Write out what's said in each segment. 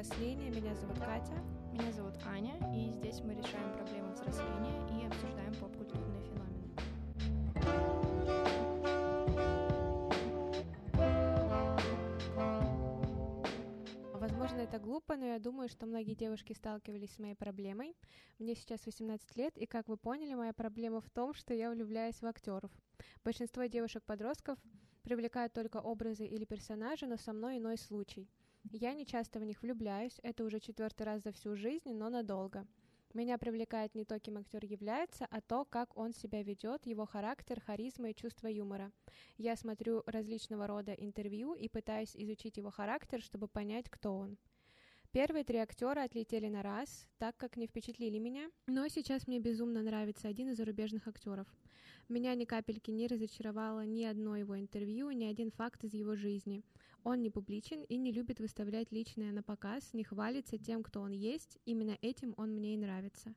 взросления. Меня зовут Катя. Меня зовут Аня, и здесь мы решаем проблемы взросления и обсуждаем поп-культурные феномены. Возможно, это глупо, но я думаю, что многие девушки сталкивались с моей проблемой. Мне сейчас 18 лет, и, как вы поняли, моя проблема в том, что я влюбляюсь в актеров. Большинство девушек-подростков привлекают только образы или персонажи, но со мной иной случай. Я не часто в них влюбляюсь, это уже четвертый раз за всю жизнь, но надолго. Меня привлекает не то, кем актер является, а то, как он себя ведет, его характер, харизма и чувство юмора. Я смотрю различного рода интервью и пытаюсь изучить его характер, чтобы понять, кто он. Первые три актера отлетели на раз, так как не впечатлили меня, но сейчас мне безумно нравится один из зарубежных актеров. Меня ни капельки не разочаровало ни одно его интервью, ни один факт из его жизни. Он не публичен и не любит выставлять личное на показ, не хвалится тем, кто он есть, именно этим он мне и нравится.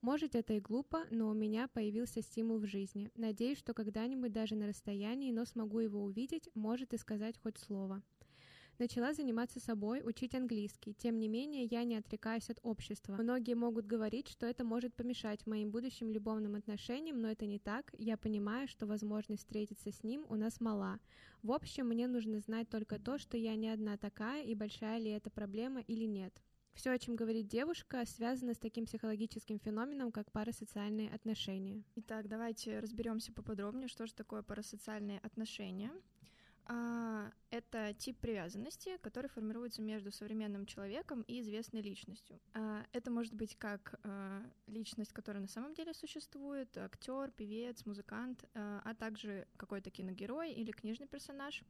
Может, это и глупо, но у меня появился стимул в жизни. Надеюсь, что когда-нибудь даже на расстоянии, но смогу его увидеть, может и сказать хоть слово. Начала заниматься собой, учить английский. Тем не менее, я не отрекаюсь от общества. Многие могут говорить, что это может помешать моим будущим любовным отношениям, но это не так. Я понимаю, что возможность встретиться с ним у нас мала. В общем, мне нужно знать только то, что я не одна такая, и большая ли это проблема или нет. Все, о чем говорит девушка, связано с таким психологическим феноменом, как парасоциальные отношения. Итак, давайте разберемся поподробнее, что же такое парасоциальные отношения. А, это тип привязанности, который формируется между современным человеком и известной личностью. А, это может быть как а, личность, которая на самом деле существует, актер, певец, музыкант, а также какой-то киногерой или книжный персонаж.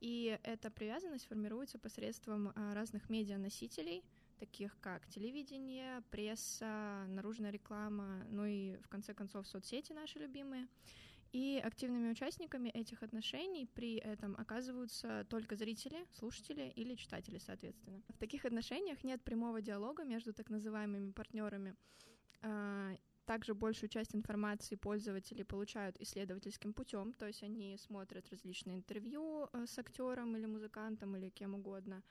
И эта привязанность формируется посредством разных медианосителей, таких как телевидение, пресса, наружная реклама, ну и в конце концов соцсети наши любимые. И активными участниками этих отношений при этом оказываются только зрители, слушатели или читатели, соответственно. В таких отношениях нет прямого диалога между так называемыми партнерами. А, также большую часть информации пользователи получают исследовательским путем, то есть они смотрят различные интервью э, с актером или музыкантом или кем угодно,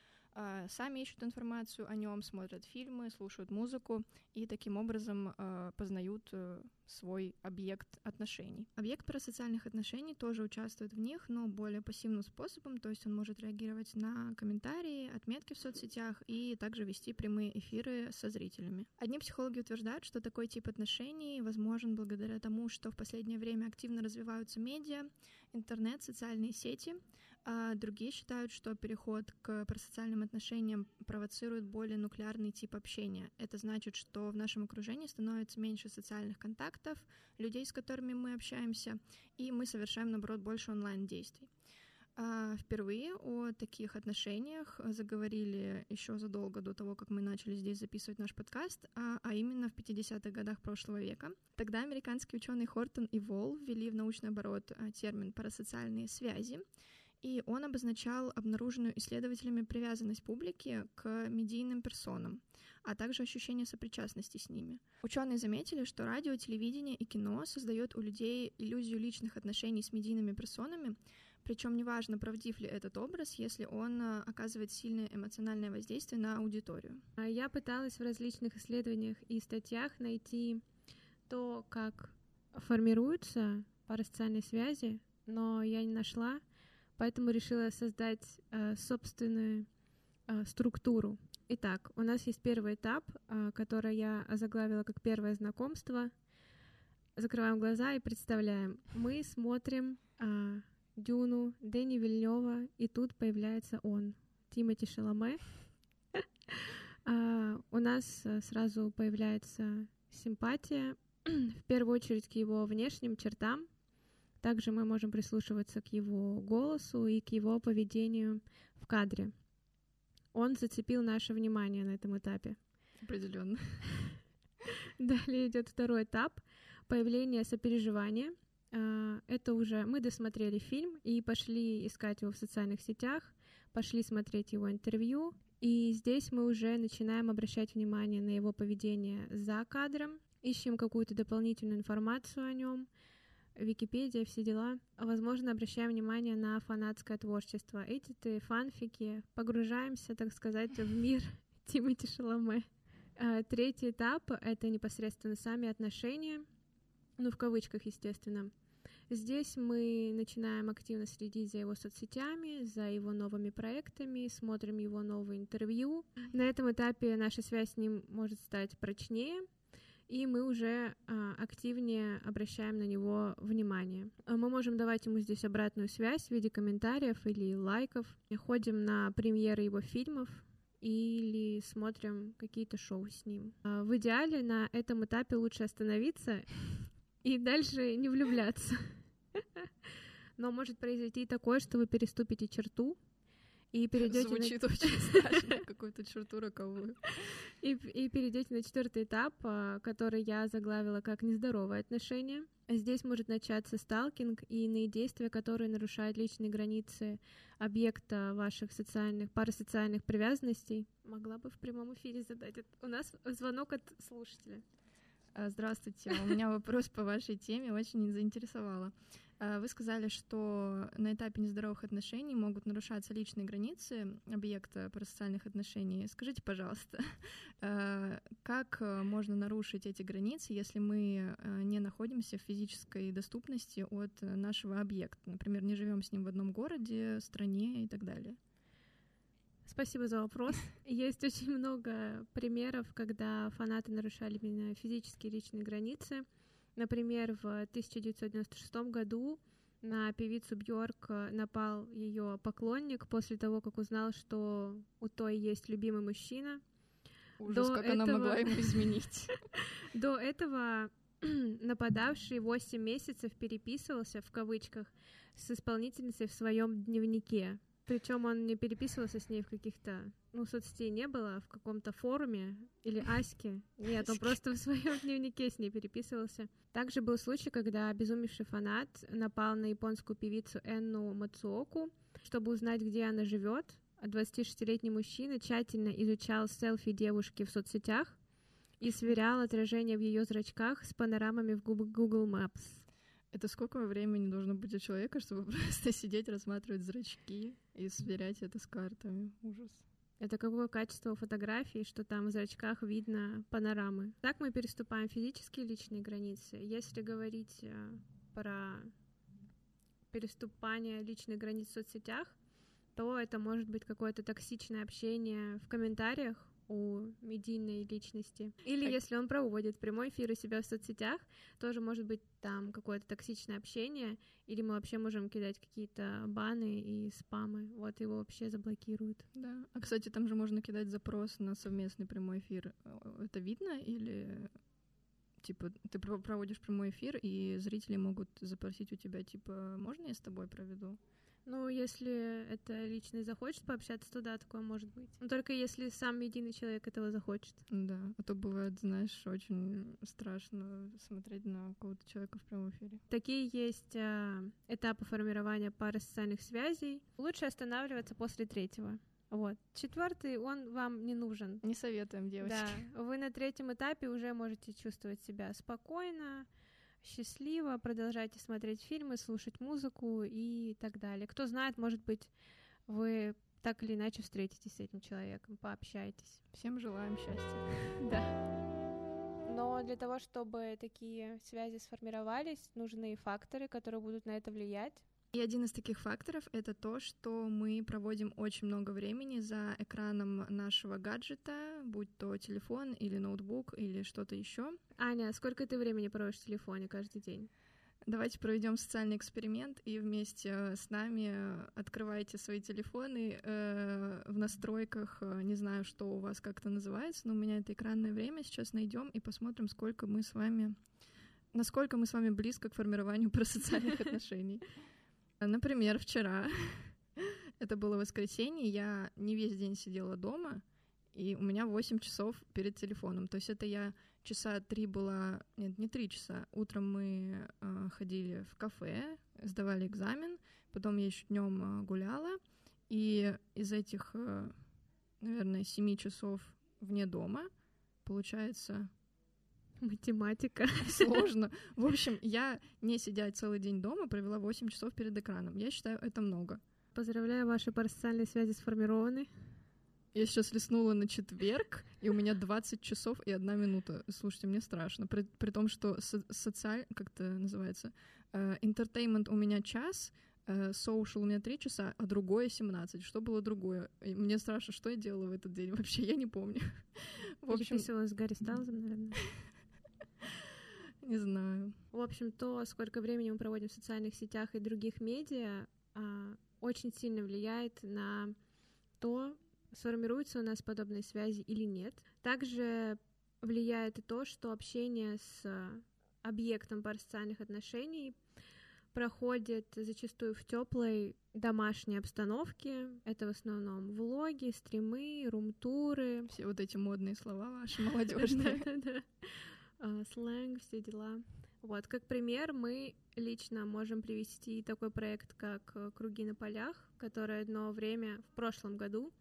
сами ищут информацию о нем, смотрят фильмы, слушают музыку и таким образом э, познают э, свой объект отношений. Объект парасоциальных отношений тоже участвует в них, но более пассивным способом, то есть он может реагировать на комментарии, отметки в соцсетях и также вести прямые эфиры со зрителями. Одни психологи утверждают, что такой тип отношений возможен благодаря тому, что в последнее время активно развиваются медиа, интернет, социальные сети, а другие считают, что переход к парасоциальным отношениям провоцирует более нуклеарный тип общения. Это значит, что в нашем окружении становится меньше социальных контактов, людей, с которыми мы общаемся, и мы совершаем, наоборот, больше онлайн-действий. А впервые о таких отношениях заговорили еще задолго до того, как мы начали здесь записывать наш подкаст, а, а именно в 50-х годах прошлого века. Тогда американские ученые Хортон и Волл ввели в научный оборот а, термин парасоциальные связи, и он обозначал обнаруженную исследователями привязанность публики к медийным персонам, а также ощущение сопричастности с ними. Ученые заметили, что радио, телевидение и кино создает у людей иллюзию личных отношений с медийными персонами, причем неважно, правдив ли этот образ, если он э, оказывает сильное эмоциональное воздействие на аудиторию. А я пыталась в различных исследованиях и статьях найти то, как формируются парасоциальные связи, но я не нашла поэтому решила создать э, собственную э, структуру. Итак, у нас есть первый этап, э, который я озаглавила как первое знакомство. Закрываем глаза и представляем. Мы смотрим э, Дюну, Дэнни Вильнева, и тут появляется он, Тимати Шаломе. А, у нас э, сразу появляется симпатия, в первую очередь к его внешним чертам, также мы можем прислушиваться к его голосу и к его поведению в кадре. Он зацепил наше внимание на этом этапе. Определенно. Далее идет второй этап появление сопереживания. А, это уже мы досмотрели фильм и пошли искать его в социальных сетях, пошли смотреть его интервью, и здесь мы уже начинаем обращать внимание на его поведение за кадром, ищем какую-то дополнительную информацию о нем, Википедия, все дела. Возможно, обращаем внимание на фанатское творчество. Эти ты фанфики. Погружаемся, так сказать, в мир Тимати Шаломе. А, третий этап — это непосредственно сами отношения, ну, в кавычках, естественно. Здесь мы начинаем активно следить за его соцсетями, за его новыми проектами, смотрим его новые интервью. На этом этапе наша связь с ним может стать прочнее, и мы уже а, активнее обращаем на него внимание. А мы можем давать ему здесь обратную связь в виде комментариев или лайков. Ходим на премьеры его фильмов, или смотрим какие-то шоу с ним. А, в идеале на этом этапе лучше остановиться и дальше не влюбляться. Но может произойти такое, что вы переступите черту, и перейдете Звучит на... очень страшно, какую-то черту роковую. И, и перейдете на четвертый этап, а, который я заглавила как нездоровые отношения. Здесь может начаться сталкинг и иные действия, которые нарушают личные границы объекта ваших социальных, парасоциальных привязанностей. Могла бы в прямом эфире задать. У нас звонок от слушателя. А, здравствуйте, у меня вопрос по вашей теме очень заинтересовала. А, вы сказали, что на этапе нездоровых отношений могут нарушаться личные границы объекта парасоциальных отношений. Скажите, пожалуйста, а, как э, можно нарушить эти границы, если мы э, не находимся в физической доступности от нашего объекта? Например, не живем с ним в одном городе, стране и так далее. Спасибо за вопрос. Есть очень много примеров, когда фанаты нарушали именно физические личные границы. Например, в 1996 году на певицу Бьорк э, напал ее поклонник после того, как узнал, что у той есть любимый мужчина. Ужас, До как этого... она могла ему изменить. До этого нападавший 8 месяцев переписывался, в кавычках, с исполнительницей в своем дневнике. Причем он не переписывался с ней в каких-то, ну, соцсетей не было, в каком-то форуме или Аське. Нет, он просто в своем дневнике с ней переписывался. Также был случай, когда обезумевший фанат напал на японскую певицу Энну Мацуоку, чтобы узнать, где она живет. А 26-летний мужчина тщательно изучал селфи девушки в соцсетях и сверял отражение в ее зрачках с панорамами в Google Maps. Это сколько времени должно быть у человека, чтобы просто сидеть, рассматривать зрачки и сверять это с картами? Ужас. Это какое качество фотографии, что там в зрачках видно панорамы. Так мы переступаем физические личные границы. Если говорить э, про переступание личных границ в соцсетях, то это может быть какое-то токсичное общение в комментариях, у медийной личности. Или так. если он проводит прямой эфир у себя в соцсетях, тоже может быть там какое-то токсичное общение, или мы вообще можем кидать какие-то баны и спамы, вот его вообще заблокируют. Да. А кстати, там же можно кидать запрос на совместный прямой эфир. Э, это видно или типа ты проводишь прямой эфир и зрители могут запросить у тебя типа можно я с тобой проведу? Ну, если это личный захочет пообщаться, то да, такое может быть. Но только если сам единый человек этого захочет. Да, а то бывает, знаешь, очень страшно смотреть на какого-то человека в прямом эфире. Такие есть э, этапы формирования пары социальных связей. Лучше останавливаться после третьего. Вот. Четвертый, он вам не нужен. Не советуем, девочки. Да, вы на третьем этапе уже можете чувствовать себя спокойно, счастливо, продолжайте смотреть фильмы, слушать музыку и так далее. Кто знает, может быть, вы так или иначе встретитесь с этим человеком, пообщаетесь. Всем желаем счастья. Да. Но для того, чтобы такие связи сформировались, нужны факторы, которые будут на это влиять. И один из таких факторов — это то, что мы проводим очень много времени за экраном нашего гаджета, будь то телефон или ноутбук или что-то еще. Аня, сколько ты времени проводишь в телефоне каждый день? Давайте проведем социальный эксперимент и вместе с нами открывайте свои телефоны э, в настройках. Э, не знаю, что у вас как-то называется, но у меня это экранное время. Сейчас найдем и посмотрим, сколько мы с вами, насколько мы с вами близко к формированию просоциальных отношений. Например, вчера, это было воскресенье, я не весь день сидела дома, и у меня 8 часов перед телефоном. То есть это я часа три была... Нет, не три часа. Утром мы э, ходили в кафе, сдавали экзамен, потом я еще днем э, гуляла, и из этих, э, наверное, семи часов вне дома, получается, Математика. Сложно. В общем, я, не сидя целый день дома, провела 8 часов перед экраном. Я считаю, это много. Поздравляю, ваши парасоциальные связи сформированы. Я сейчас листнула на четверг, и у меня 20 часов и одна минута. Слушайте, мне страшно. При, при том, что со- социаль... Как это называется? Интертеймент uh, у меня час, соушал uh, у меня 3 часа, а другое 17. Что было другое? И мне страшно, что я делала в этот день. Вообще, я не помню. В общем... Переписывалась с Гарри Сталзом, наверное. Не знаю. В общем, то, сколько времени мы проводим в социальных сетях и других медиа, а, очень сильно влияет на то, сформируются у нас подобные связи или нет. Также влияет и то, что общение с объектом пар социальных отношений проходит зачастую в теплой домашней обстановке. Это в основном влоги, стримы, рум-туры. Все вот эти модные слова ваши молодежные. А, сленг, все дела. Вот, как пример, мы лично можем привести такой проект, как «Круги на полях», который одно время в прошлом году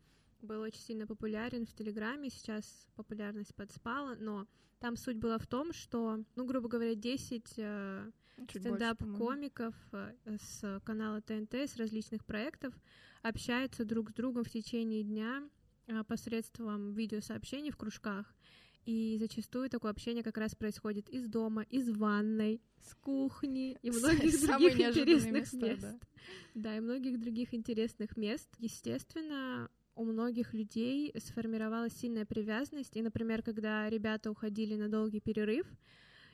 был очень сильно популярен в Телеграме, сейчас популярность подспала, но там суть была в том, что, ну, грубо говоря, 10 э, стендап-комиков э, с канала ТНТ, с различных проектов общаются друг с другом в течение дня э, посредством видеосообщений в кружках. И зачастую такое общение как раз происходит из дома, из ванной, с кухни и многих других интересных места, мест. Да. да, и многих других интересных мест. Естественно, у многих людей сформировалась сильная привязанность. И, например, когда ребята уходили на долгий перерыв,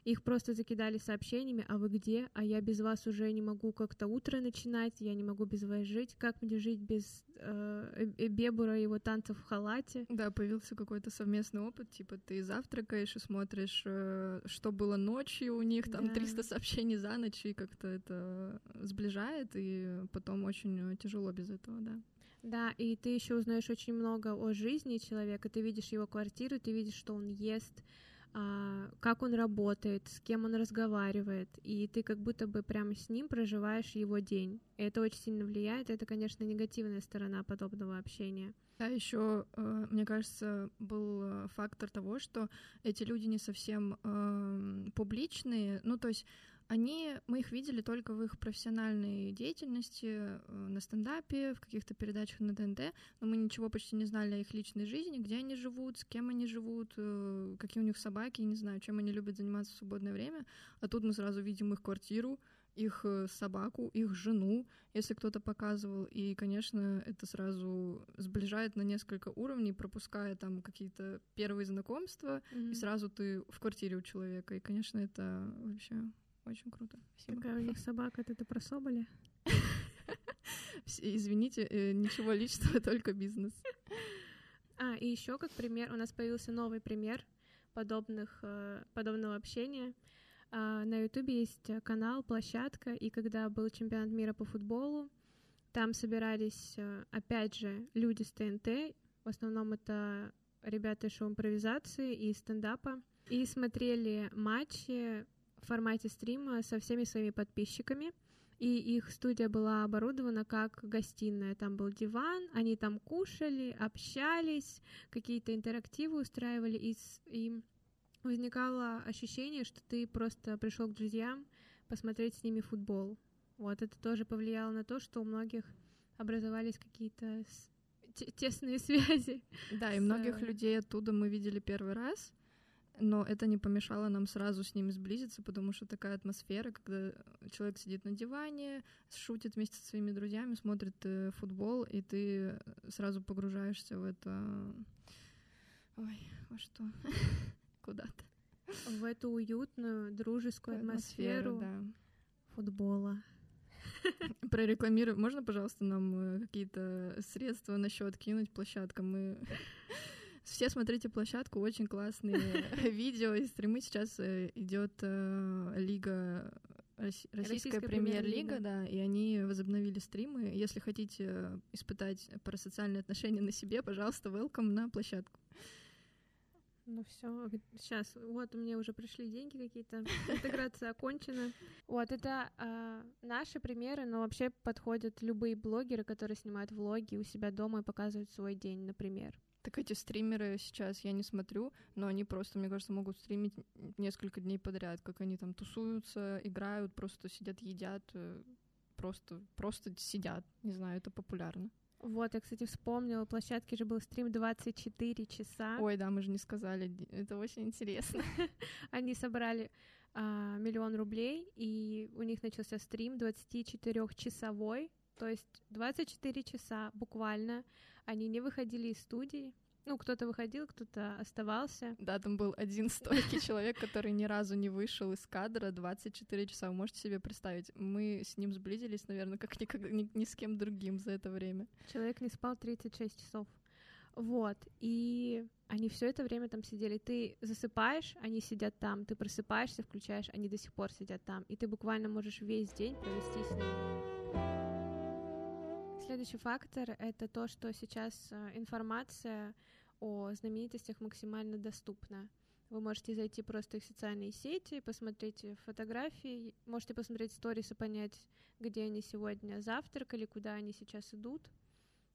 их просто закидали сообщениями, а вы где? А я без вас уже не могу как-то утро начинать, я не могу без вас жить. Как мне жить без э, э Бебура и его танцев в халате? Да, появился какой-то совместный опыт, типа ты завтракаешь и смотришь, э, что было ночью у них, там да. 300 сообщений за ночь, и как-то это сближает, и потом очень тяжело без этого, да. Да, и ты еще узнаешь очень много о жизни человека, ты видишь его квартиру, ты видишь, что он ест, как он работает, с кем он разговаривает, и ты как будто бы прямо с ним проживаешь его день. Это очень сильно влияет, это, конечно, негативная сторона подобного общения. Да, еще, э, мне кажется, был э, фактор того, что эти люди не совсем э, публичные, ну, то есть они, мы их видели только в их профессиональной деятельности, э, на стендапе, в каких-то передачах на ТНТ, но мы ничего почти не знали о их личной жизни, где они живут, с кем они живут, э, какие у них собаки, не знаю, чем они любят заниматься в свободное время. А тут мы сразу видим их квартиру, их э, собаку, их жену, если кто-то показывал. И, конечно, это сразу сближает на несколько уровней, пропуская там какие-то первые знакомства, mm-hmm. и сразу ты в квартире у человека. И, конечно, это вообще очень круто. Спасибо. Какая у них собака? Это ты про Соболя? Извините, э, ничего личного, только бизнес. А, и еще как пример, у нас появился новый пример подобных, э, подобного общения. А, на Ютубе есть канал «Площадка», и когда был чемпионат мира по футболу, там собирались, э, опять же, люди с ТНТ, в основном это ребята из шоу-импровизации и стендапа, и смотрели матчи формате стрима со всеми своими подписчиками. И их студия была оборудована как гостиная. Там был диван, они там кушали, общались, какие-то интерактивы устраивали, и, и возникало ощущение, что ты просто пришел к друзьям посмотреть с ними футбол. Вот это тоже повлияло на то, что у многих образовались какие-то тесные связи. Да, и многих людей оттуда мы видели первый раз но это не помешало нам сразу с ними сблизиться, потому что такая атмосфера, когда человек сидит на диване, шутит вместе со своими друзьями, смотрит э, футбол, и ты сразу погружаешься в это... Ой, во что? Куда-то. В эту уютную, дружескую атмосферу, атмосферу да. футбола. Прорекламируй. Можно, пожалуйста, нам э, какие-то средства на счет кинуть площадкам? Мы все смотрите площадку, очень классные видео и стримы. Сейчас э, идет э, лига Российская, Российская премьер-лига, да, и они возобновили стримы. Если хотите испытать парасоциальные отношения на себе, пожалуйста, welcome на площадку. Ну все, сейчас, вот у меня уже пришли деньги какие-то, интеграция окончена. Вот это э, наши примеры, но вообще подходят любые блогеры, которые снимают влоги у себя дома и показывают свой день, например. Так эти стримеры сейчас я не смотрю, но они просто, мне кажется, могут стримить несколько дней подряд, как они там тусуются, играют, просто сидят, едят, э, просто, просто сидят. Не знаю, это популярно. Вот, я, кстати, вспомнила, площадке же был стрим 24 часа. Ой, да, мы же не сказали, это очень интересно. Они собрали а, миллион рублей, и у них начался стрим 24-часовой, то есть 24 часа буквально. Они не выходили из студии, ну, кто-то выходил, кто-то оставался. Да, там был один стойкий человек, который ни разу не вышел из кадра 24 часа. Вы можете себе представить? Мы с ним сблизились, наверное, как никогда, ни, ни с кем другим за это время. Человек не спал 36 часов. Вот, и они все это время там сидели. Ты засыпаешь, они сидят там, ты просыпаешься, включаешь, они до сих пор сидят там. И ты буквально можешь весь день провести с ними. Следующий фактор — это то, что сейчас э, информация о знаменитостях максимально доступна. Вы можете зайти просто в их социальные сети, посмотреть фотографии, можете посмотреть сторис и понять, где они сегодня завтракали, куда они сейчас идут,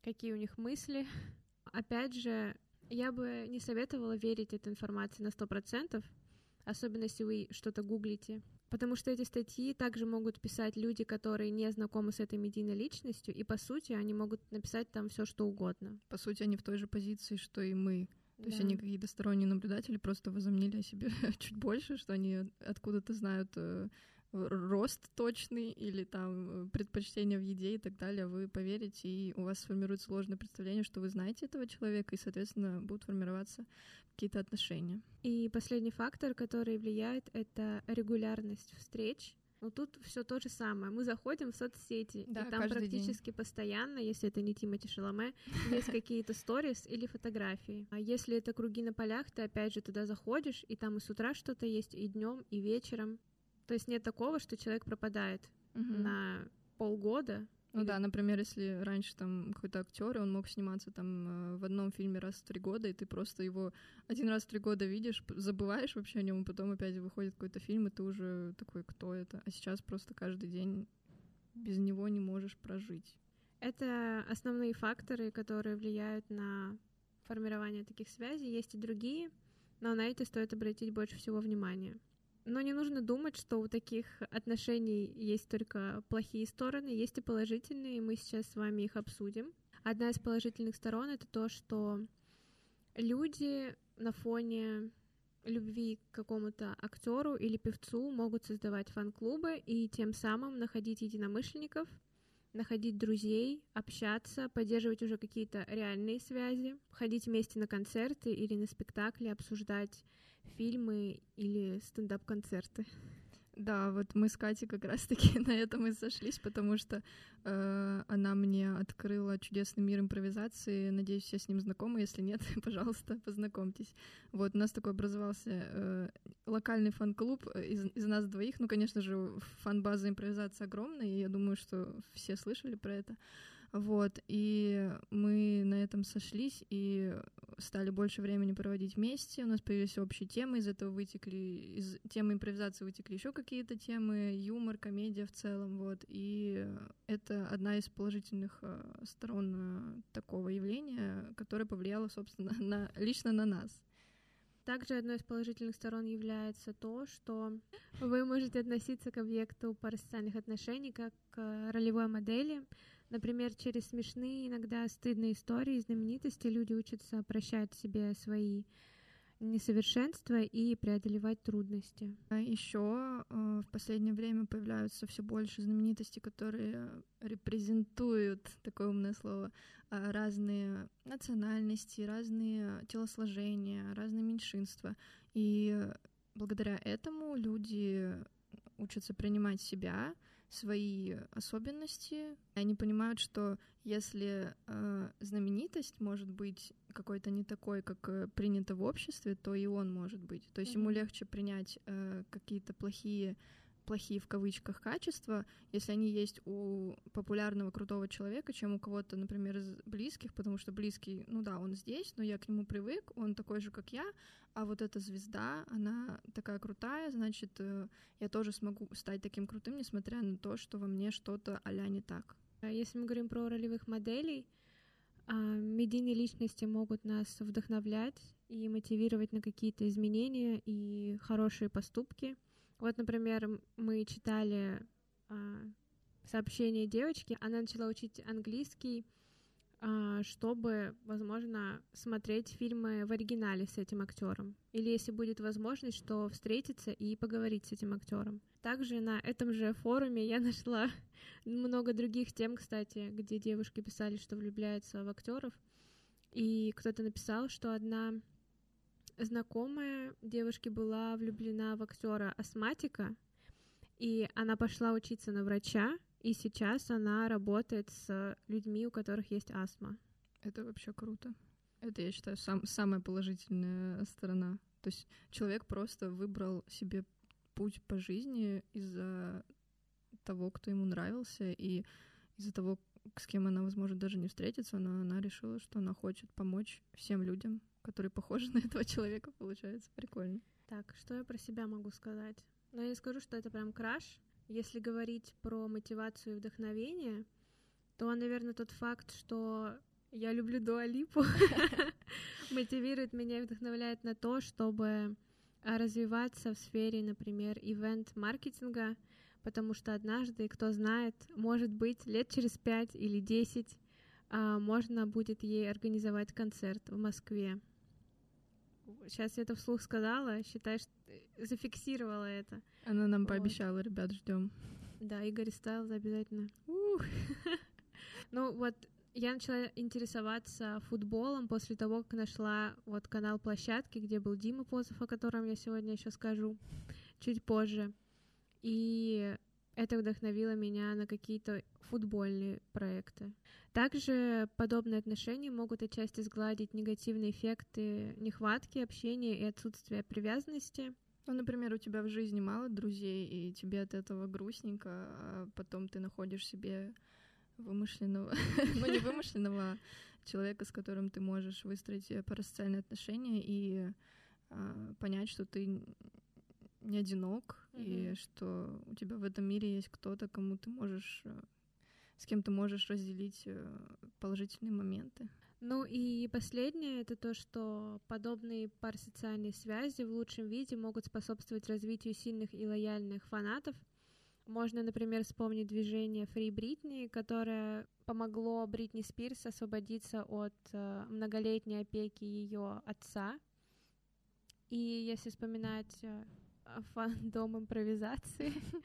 какие у них мысли. Опять же, я бы не советовала верить этой информации на 100%, особенно если вы что-то гуглите, Потому что эти статьи также могут писать люди, которые не знакомы с этой медийной личностью, и по сути они могут написать там все, что угодно. По сути, они в той же позиции, что и мы. То да. есть они какие-то сторонние наблюдатели просто возомнили о себе чуть больше, что они откуда-то знают э, рост точный или там э, предпочтения в еде и так далее, вы поверите, и у вас сформируется сложное представление, что вы знаете этого человека, и, соответственно, будут формироваться какие-то отношения. И последний фактор, который влияет, это регулярность встреч. Ну тут все то же самое. Мы заходим в соцсети, да, и там практически день. постоянно, если это не Тимати Шаломе, есть какие-то сторис или фотографии. А если это круги на полях, ты опять же туда заходишь, и там и с утра что-то есть, и днем, и вечером. То есть нет такого, что человек пропадает угу. на полгода. Ну или... да, например, если раньше там какой-то актер, он мог сниматься там э, в одном фильме раз в три года, и ты просто его один раз в три года видишь, забываешь вообще о нем, и потом опять выходит какой-то фильм, и ты уже такой, кто это? А сейчас просто каждый день без него не можешь прожить. Это основные факторы, которые влияют на формирование таких связей. Есть и другие, но на эти стоит обратить больше всего внимания. Но не нужно думать, что у таких отношений есть только плохие стороны, есть и положительные, и мы сейчас с вами их обсудим. Одна из положительных сторон — это то, что люди на фоне любви к какому-то актеру или певцу могут создавать фан-клубы и тем самым находить единомышленников, находить друзей, общаться, поддерживать уже какие-то реальные связи, ходить вместе на концерты или на спектакли, обсуждать фильмы или стендап-концерты. Да, вот мы с Катей как раз-таки на этом и сошлись, потому что э, она мне открыла чудесный мир импровизации. Надеюсь, все с ним знакомы. Если нет, пожалуйста, познакомьтесь. Вот у нас такой образовался э, локальный фан-клуб из, из нас двоих. Ну, конечно же, фан-база импровизации огромная, и я думаю, что все слышали про это. Вот, и мы на этом сошлись и стали больше времени проводить вместе. У нас появились общие темы, из этого вытекли, из темы импровизации вытекли еще какие-то темы, юмор, комедия в целом, вот. И это одна из положительных э, сторон э, такого явления, которое повлияло, собственно, на, лично на нас. Также одной из положительных сторон является то, что вы можете относиться к объекту парасоциальных отношений как к ролевой модели, Например, через смешные, иногда стыдные истории знаменитости люди учатся прощать себе свои несовершенства и преодолевать трудности. А еще э, в последнее время появляются все больше знаменитостей, которые репрезентуют, такое умное слово, э, разные национальности, разные телосложения, разные меньшинства. И благодаря этому люди учатся принимать себя, свои особенности. Они понимают, что если э, знаменитость может быть какой-то не такой, как э, принято в обществе, то и он может быть. То есть mm-hmm. ему легче принять э, какие-то плохие плохие в кавычках качества, если они есть у популярного крутого человека, чем у кого-то, например, из близких, потому что близкий, ну да, он здесь, но я к нему привык, он такой же, как я, а вот эта звезда, она такая крутая, значит, э, я тоже смогу стать таким крутым, несмотря на то, что во мне что-то а не так. А если мы говорим про ролевых моделей, а, медийные личности могут нас вдохновлять и мотивировать на какие-то изменения и хорошие поступки — вот, например, мы читали а, сообщение девочки, она начала учить английский а, чтобы, возможно, смотреть фильмы в оригинале с этим актером. Или если будет возможность, что встретиться и поговорить с этим актером. Также на этом же форуме я нашла много других тем, кстати, где девушки писали, что влюбляются в актеров. И кто-то написал, что одна знакомая девушки была влюблена в актера астматика, и она пошла учиться на врача, и сейчас она работает с людьми, у которых есть астма. Это вообще круто. Это, я считаю, сам, самая положительная сторона. То есть человек просто выбрал себе путь по жизни из-за того, кто ему нравился, и из-за того, с кем она, возможно, даже не встретится, но она решила, что она хочет помочь всем людям, которые похожи на этого человека, получается. Прикольно. Так, что я про себя могу сказать? Но я не скажу, что это прям краш, если говорить про мотивацию и вдохновение, то, наверное, тот факт, что я люблю Дуалипу, мотивирует меня и вдохновляет на то, чтобы а, развиваться в сфере, например, ивент-маркетинга, потому что однажды, кто знает, может быть, лет через пять или десять можно будет ей организовать концерт в Москве. Сейчас я это вслух сказала, считай, что зафиксировала это. Она нам вот. пообещала, ребят, ждем. Да, Игорь Стайлз обязательно. Ну вот, я начала интересоваться футболом после того, как нашла вот канал площадки, где был Дима Позов, о котором я сегодня еще скажу чуть позже. И это вдохновило меня на какие-то футбольные проекты. Также подобные отношения могут отчасти сгладить негативные эффекты нехватки общения и отсутствия привязанности — ну, например, у тебя в жизни мало друзей, и тебе от этого грустненько, а потом ты находишь себе вымышленного, ну не вымышленного, человека, с которым ты можешь выстроить парасоциальные отношения и а, понять, что ты не одинок, mm-hmm. и что у тебя в этом мире есть кто-то, кому ты можешь, с кем ты можешь разделить э, положительные моменты. Ну и последнее — это то, что подобные парасоциальные связи в лучшем виде могут способствовать развитию сильных и лояльных фанатов. Можно, например, вспомнить движение Free Britney, которое помогло Бритни Спирс освободиться от э, многолетней опеки ее отца. И если вспоминать э, фандом импровизации,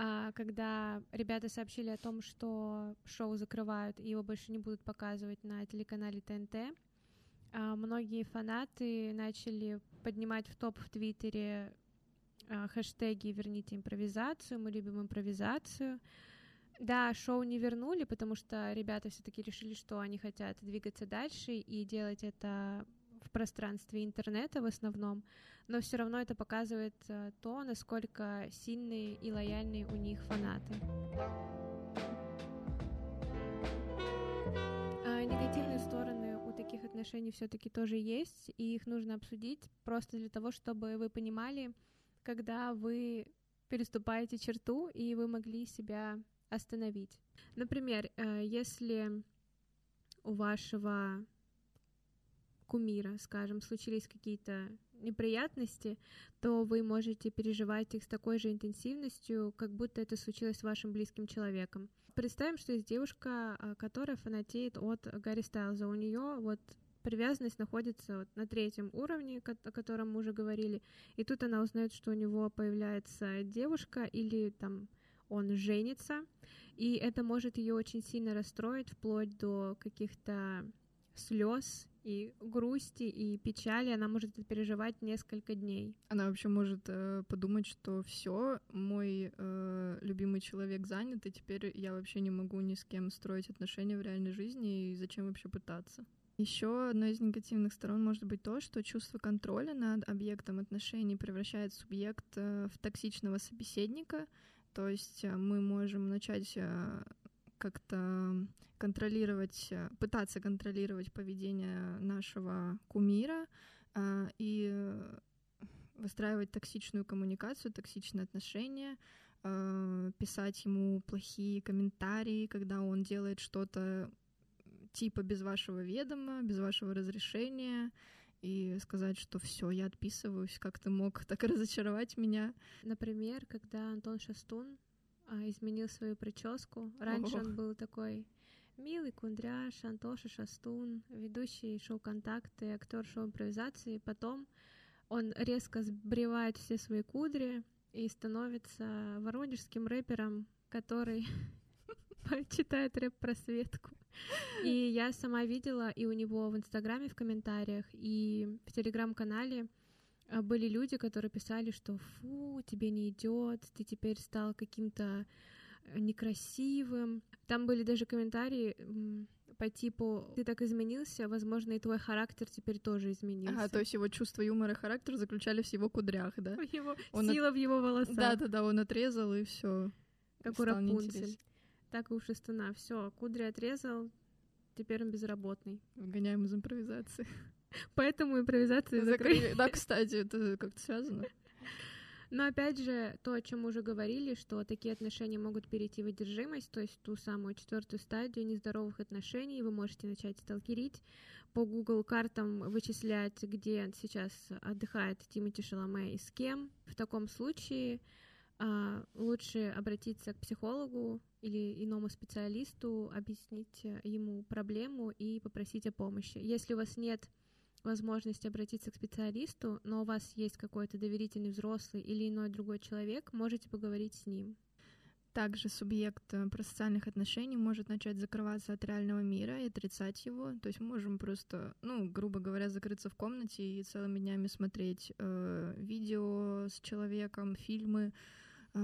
А, когда ребята сообщили о том, что шоу закрывают и его больше не будут показывать на телеканале ТНТ, а, многие фанаты начали поднимать в топ в Твиттере а, хэштеги «Верните импровизацию», «Мы любим импровизацию». Да, шоу не вернули, потому что ребята все-таки решили, что они хотят двигаться дальше и делать это пространстве интернета в основном, но все равно это показывает э, то, насколько сильные и лояльные у них фанаты. А негативные стороны у таких отношений все-таки тоже есть, и их нужно обсудить просто для того, чтобы вы понимали, когда вы переступаете черту, и вы могли себя остановить. Например, э, если у вашего кумира, скажем, случились какие-то неприятности, то вы можете переживать их с такой же интенсивностью, как будто это случилось с вашим близким человеком. Представим, что есть девушка, а, которая фанатеет от Гарри Стайлза. У нее вот привязанность находится вот на третьем уровне, о котором мы уже говорили, и тут она узнает, что у него появляется девушка или там он женится, и это может ее очень сильно расстроить, вплоть до каких-то слез и грусти, и печали она может переживать несколько дней. Она вообще может э, подумать, что все, мой э, любимый человек занят, и теперь я вообще не могу ни с кем строить отношения в реальной жизни, и зачем вообще пытаться? Еще одной из негативных сторон может быть то, что чувство контроля над объектом отношений превращает субъект э, в токсичного собеседника, то есть э, мы можем начать э, как-то контролировать, э, пытаться контролировать поведение нашего кумира э, и выстраивать токсичную коммуникацию, токсичные отношения, э, писать ему плохие комментарии, когда он делает что-то типа без вашего ведома, без вашего разрешения, и сказать, что все, я отписываюсь, как ты мог так разочаровать меня. Например, когда Антон Шастун изменил свою прическу. Раньше Ого. он был такой Милый Кундряш, Антоша Шастун, ведущий шоу «Контакты», актер шоу импровизации. Потом он резко сбривает все свои кудри и становится воронежским рэпером, который читает рэп про Светку. И я сама видела и у него в Инстаграме в комментариях, и в Телеграм-канале а, были люди, которые писали, что фу, тебе не идет, ты теперь стал каким-то э, некрасивым. Там были даже комментарии по типу «ты так изменился, возможно, и твой характер теперь тоже изменился». Ага, то есть его чувство юмора и характер заключались в его кудрях, да? Его, он сила от... в его волосах. Да-да-да, он отрезал, и все. Как у Рапунцель. Так и у Шестуна. Все, кудри отрезал, теперь он безработный. Выгоняем из импровизации. Поэтому импровизация закрыли. Да, кстати, это как-то связано. Но опять же, то, о чем мы уже говорили, что такие отношения могут перейти в одержимость, то есть ту самую четвертую стадию нездоровых отношений, вы можете начать сталкерить, по Google картам вычислять, где сейчас отдыхает Тимати Шаломе и с кем. В таком случае а, лучше обратиться к психологу или иному специалисту, объяснить ему проблему и попросить о помощи. Если у вас нет возможность обратиться к специалисту, но у вас есть какой-то доверительный взрослый или иной другой человек, можете поговорить с ним. Также субъект э, просоциальных отношений может начать закрываться от реального мира и отрицать его. То есть мы можем просто, ну, грубо говоря, закрыться в комнате и целыми днями смотреть э, видео с человеком, фильмы, э,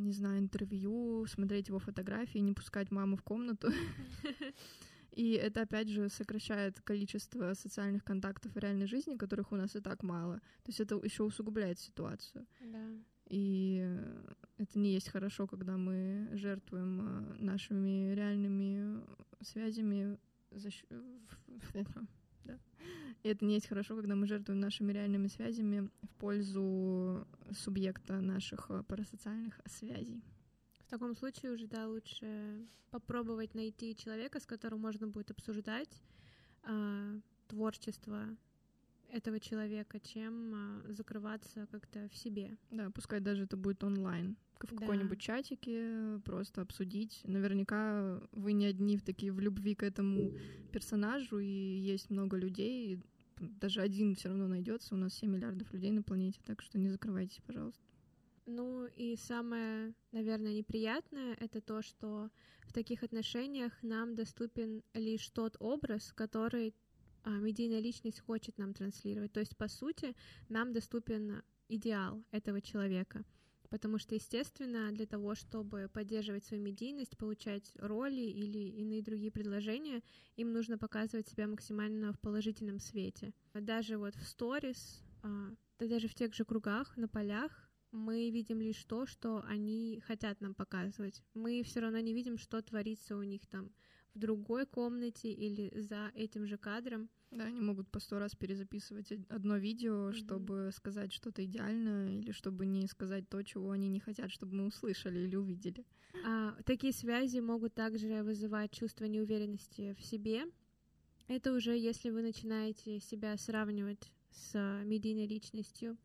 не знаю, интервью, смотреть его фотографии, не пускать маму в комнату. И это, опять же, сокращает количество социальных контактов в реальной жизни, которых у нас и так мало. То есть это еще усугубляет ситуацию. Да. И это не есть хорошо, когда мы жертвуем э, нашими реальными связями за да. И это не есть хорошо, когда мы жертвуем нашими реальными связями в пользу субъекта наших э, парасоциальных связей. В таком случае уже, да, лучше попробовать найти человека, с которым можно будет обсуждать э, творчество этого человека, чем э, закрываться как-то в себе. Да, пускай даже это будет онлайн, в да. какой-нибудь чатике, просто обсудить. Наверняка вы не одни в такие в любви к этому персонажу, и есть много людей, и даже один все равно найдется. У нас 7 миллиардов людей на планете, так что не закрывайтесь, пожалуйста. Ну и самое, наверное, неприятное это то, что в таких отношениях нам доступен лишь тот образ, который а, медийная личность хочет нам транслировать. То есть, по сути, нам доступен идеал этого человека. Потому что, естественно, для того, чтобы поддерживать свою медийность, получать роли или иные другие предложения, им нужно показывать себя максимально в положительном свете. Даже вот в сторис, а, да даже в тех же кругах, на полях, мы видим лишь то, что они хотят нам показывать. Мы все равно не видим, что творится у них там в другой комнате или за этим же кадром. Да, они могут по сто раз перезаписывать одно видео, mm-hmm. чтобы сказать что-то идеальное, или чтобы не сказать то, чего они не хотят, чтобы мы услышали или увидели. А, такие связи могут также вызывать чувство неуверенности в себе. Это уже если вы начинаете себя сравнивать с медийной личностью,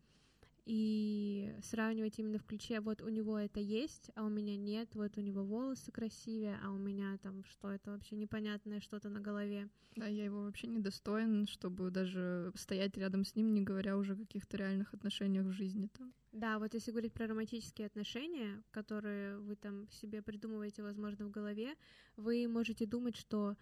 и сравнивать именно в ключе, вот у него это есть, а у меня нет, вот у него волосы красивее, а у меня там что это вообще непонятное что-то на голове. Да, я его вообще недостоин, чтобы даже стоять рядом с ним, не говоря уже о каких-то реальных отношениях в жизни там. Да, вот если говорить про романтические отношения, которые вы там себе придумываете, возможно, в голове, вы можете думать, что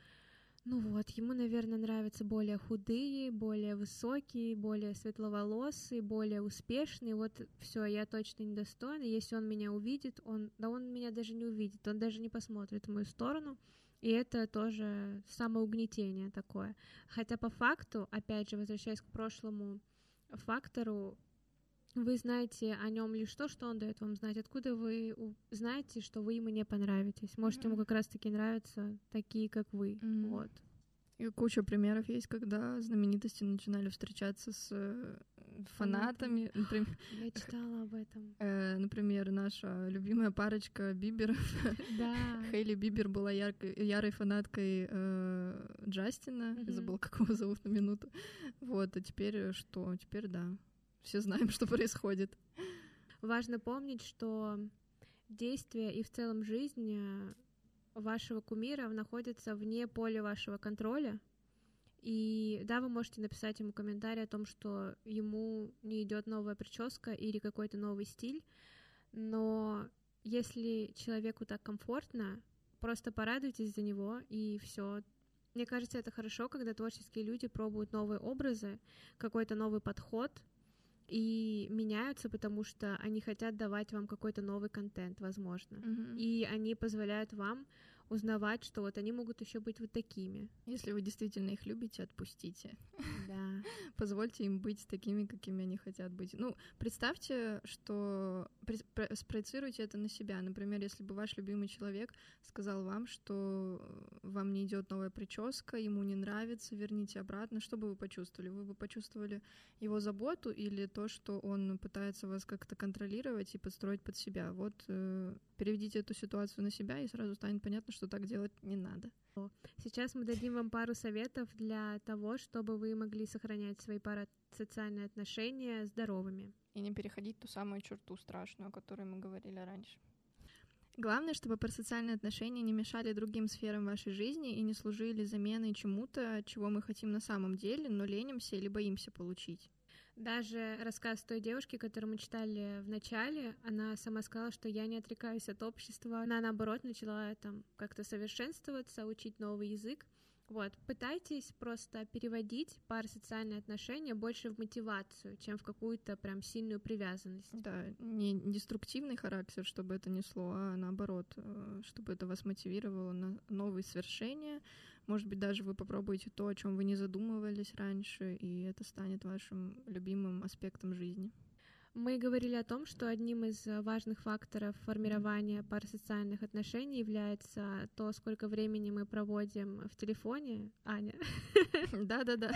ну вот, ему, наверное, нравятся более худые, более высокие, более светловолосые, более успешные. Вот все, я точно недостойна. Если он меня увидит, он, да он меня даже не увидит, он даже не посмотрит в мою сторону. И это тоже самоугнетение такое. Хотя по факту, опять же, возвращаясь к прошлому фактору, вы знаете о нем лишь то, что он дает вам знать. Откуда вы знаете, что вы ему не понравитесь? Может, mm-hmm. ему как раз-таки нравятся такие, как вы. Mm-hmm. Вот. И куча примеров есть, когда знаменитости начинали встречаться с э, фанатами. Например, Я читала об этом. Э, например, наша любимая парочка Биберов. Да. Хейли Бибер была яркой, ярой фанаткой э, Джастина. Mm-hmm. Забыла, как его зовут на минуту. Вот, а теперь что? Теперь да все знаем, что происходит. Важно помнить, что действия и в целом жизнь вашего кумира находится вне поля вашего контроля. И да, вы можете написать ему комментарий о том, что ему не идет новая прическа или какой-то новый стиль, но если человеку так комфортно, просто порадуйтесь за него и все. Мне кажется, это хорошо, когда творческие люди пробуют новые образы, какой-то новый подход и меняются, потому что они хотят давать вам какой-то новый контент, возможно. Мгм. И они позволяют вам узнавать, что вот они могут еще быть вот такими. Если вы действительно их любите, отпустите. Да. Позвольте им быть такими, какими они хотят быть. Ну, представьте, что спроецируйте это на себя. Например, если бы ваш любимый человек сказал вам, что э, вам не идет новая прическа, ему не нравится, верните обратно, что бы вы почувствовали? Вы бы почувствовали его заботу или то, что он пытается вас как-то контролировать и подстроить под себя? Вот э, переведите эту ситуацию на себя, и сразу станет понятно, что так делать не надо. Сейчас мы дадим вам пару советов для того, чтобы вы могли сохранять свои парасоциальные отношения здоровыми. И не переходить ту самую черту страшную, о которой мы говорили раньше. Главное, чтобы парасоциальные отношения не мешали другим сферам вашей жизни и не служили заменой чему-то, чего мы хотим на самом деле, но ленимся или боимся получить. Даже рассказ той девушки, которую мы читали в начале, она сама сказала, что я не отрекаюсь от общества. Она, наоборот, начала там как-то совершенствоваться, учить новый язык. Вот, пытайтесь просто переводить парасоциальные отношения больше в мотивацию, чем в какую-то прям сильную привязанность. Да, не деструктивный характер, чтобы это несло, а наоборот, э, чтобы это вас мотивировало на новые свершения. Может быть, даже вы попробуете то, о чем вы не задумывались раньше, и это станет вашим любимым аспектом жизни. Мы говорили о том, что одним из э, важных факторов формирования парасоциальных отношений является то, сколько времени мы проводим в телефоне, Аня. Да-да-да.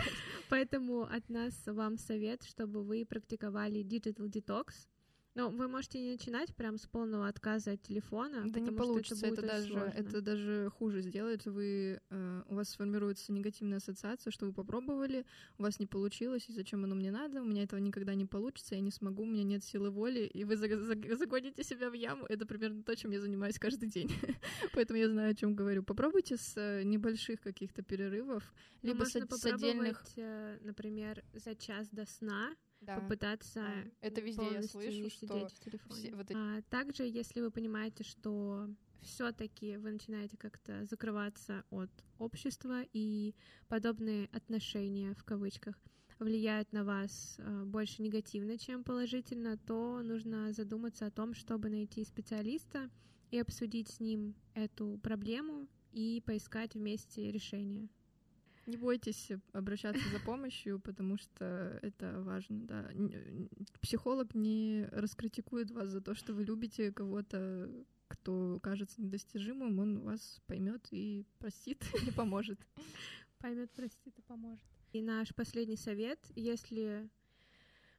Поэтому от нас вам совет, чтобы вы практиковали digital detox. Но вы можете не начинать прям с полного отказа от телефона. Да не получится, это, очень даже, сложно. это даже хуже сделает. Вы, э, у вас сформируется негативная ассоциация, что вы попробовали, у вас не получилось, и зачем оно мне надо, у меня этого никогда не получится, я не смогу, у меня нет силы воли, и вы заг- заг- загоните себя в яму. Это примерно то, чем я занимаюсь каждый день. Поэтому я знаю, о чем говорю. Попробуйте с э, небольших каких-то перерывов, Ну, либо с, отдельных... э, например, за час до сна Да. попытаться да. Это везде я слышу, что в телефоне. все вот эти- А также, если вы понимаете, что все-таки вы начинаете как-то закрываться от общества и подобные отношения в кавычках влияют на вас э, больше негативно, чем положительно, то нужно задуматься о том, чтобы найти специалиста и обсудить с ним эту проблему и поискать вместе решение. Не бойтесь обращаться за помощью, потому что это важно, да. Психолог не раскритикует вас за то, что вы любите кого-то, кто кажется недостижимым, он вас поймет и простит, и поможет. Поймет, простит и поможет. И наш последний совет, если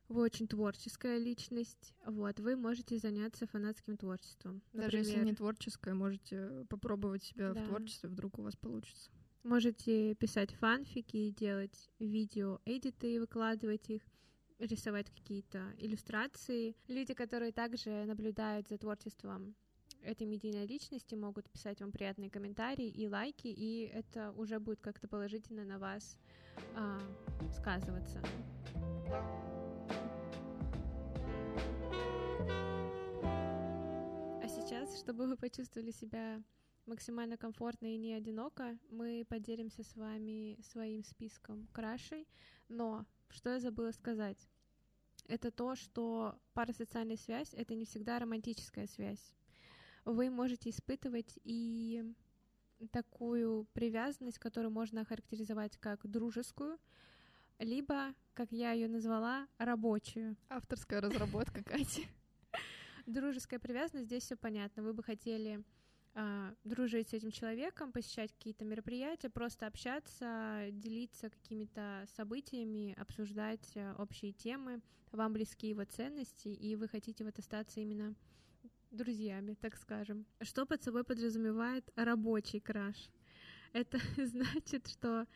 вы очень творческая личность, вот, вы можете заняться фанатским творчеством. Даже если Например, не творческое, можете попробовать себя Да. в творчестве, вдруг у вас получится. Можете писать фанфики, делать видео, эдиты и выкладывать их, рисовать какие-то иллюстрации. Люди, которые также наблюдают за творчеством этой медийной личности, могут писать вам приятные комментарии и лайки, и это уже будет как-то положительно на вас а, сказываться. А сейчас, чтобы вы почувствовали себя максимально комфортно и не одиноко, мы поделимся с вами своим списком крашей. Но что я забыла сказать? Это то, что парасоциальная связь — это не всегда романтическая связь. Вы можете испытывать и такую привязанность, которую можно охарактеризовать как дружескую, либо, как я ее назвала, рабочую. Авторская разработка, Кати. Дружеская привязанность, здесь все понятно. Вы бы хотели дружить с этим человеком, посещать какие-то мероприятия, просто общаться, делиться какими-то событиями, обсуждать а, общие темы, вам близки его ценности, и вы хотите вот остаться именно друзьями, так скажем. Что под собой подразумевает рабочий краш? Это значит, что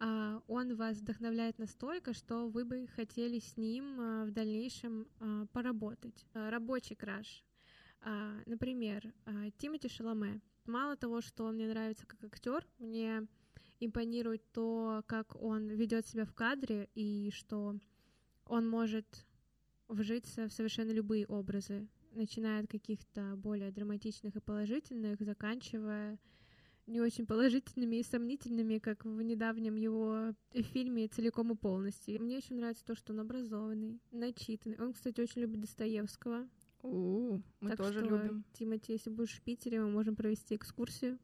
а, он вас вдохновляет настолько, что вы бы хотели с ним а, в дальнейшем а, поработать. А, Рабочий краш. А, Например, а, Тимоти Шаломе. мало того, что он мне нравится как актер, мне импонирует то, как он ведет себя в кадре и что он может вжиться в совершенно любые образы, начиная от каких-то более драматичных и положительных, заканчивая не очень положительными и сомнительными, как в недавнем его фильме целиком и полностью. Мне очень нравится то, что он образованный, начитанный. Он, кстати, очень любит Достоевского. У, мы так тоже что, любим. Тимати, если будешь в Питере, мы можем провести экскурсию.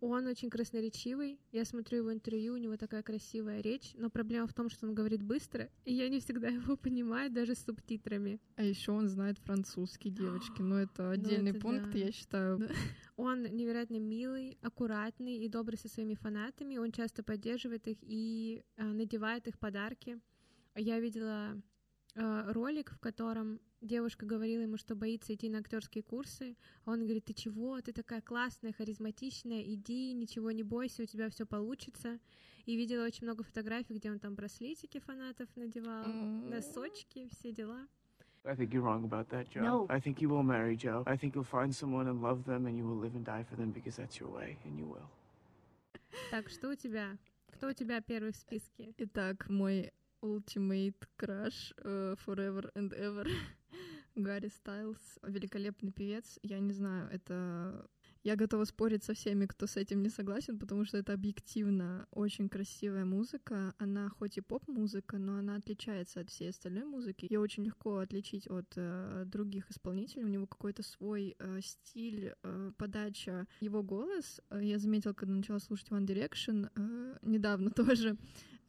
Он очень красноречивый. Я смотрю его интервью, у него такая красивая речь, но проблема в том, что он говорит быстро, и я не всегда его понимаю даже с субтитрами. А еще он знает французский, девочки. Но это отдельный это пункт, да. я считаю. Он невероятно милый, аккуратный и добрый со своими фанатами. Он часто поддерживает их и э, надевает их подарки. Я видела э, ролик, в котором девушка говорила ему, что боится идти на актерские курсы. А он говорит: Ты чего? Ты такая классная, харизматичная, иди, ничего не бойся, у тебя все получится. И видела очень много фотографий, где он там браслетики фанатов надевал, носочки, все дела. I think you're wrong about that, Joe. No. I think you will marry Joe. I think you'll find someone and love them, and you will live and die for them because that's your way, and you will. Так, что у тебя? Кто у тебя первый в списке? Итак, мой ultimate crush э, forever and ever. Гарри Стайлз, великолепный певец. Я не знаю, это... Я готова спорить со всеми, кто с этим не согласен, потому что это объективно очень красивая музыка. Она хоть и поп-музыка, но она отличается от всей остальной музыки. Ее очень легко отличить от э, других исполнителей. У него какой-то свой э, стиль, э, подача. Его голос, э, я заметила, когда начала слушать One Direction, э, недавно тоже,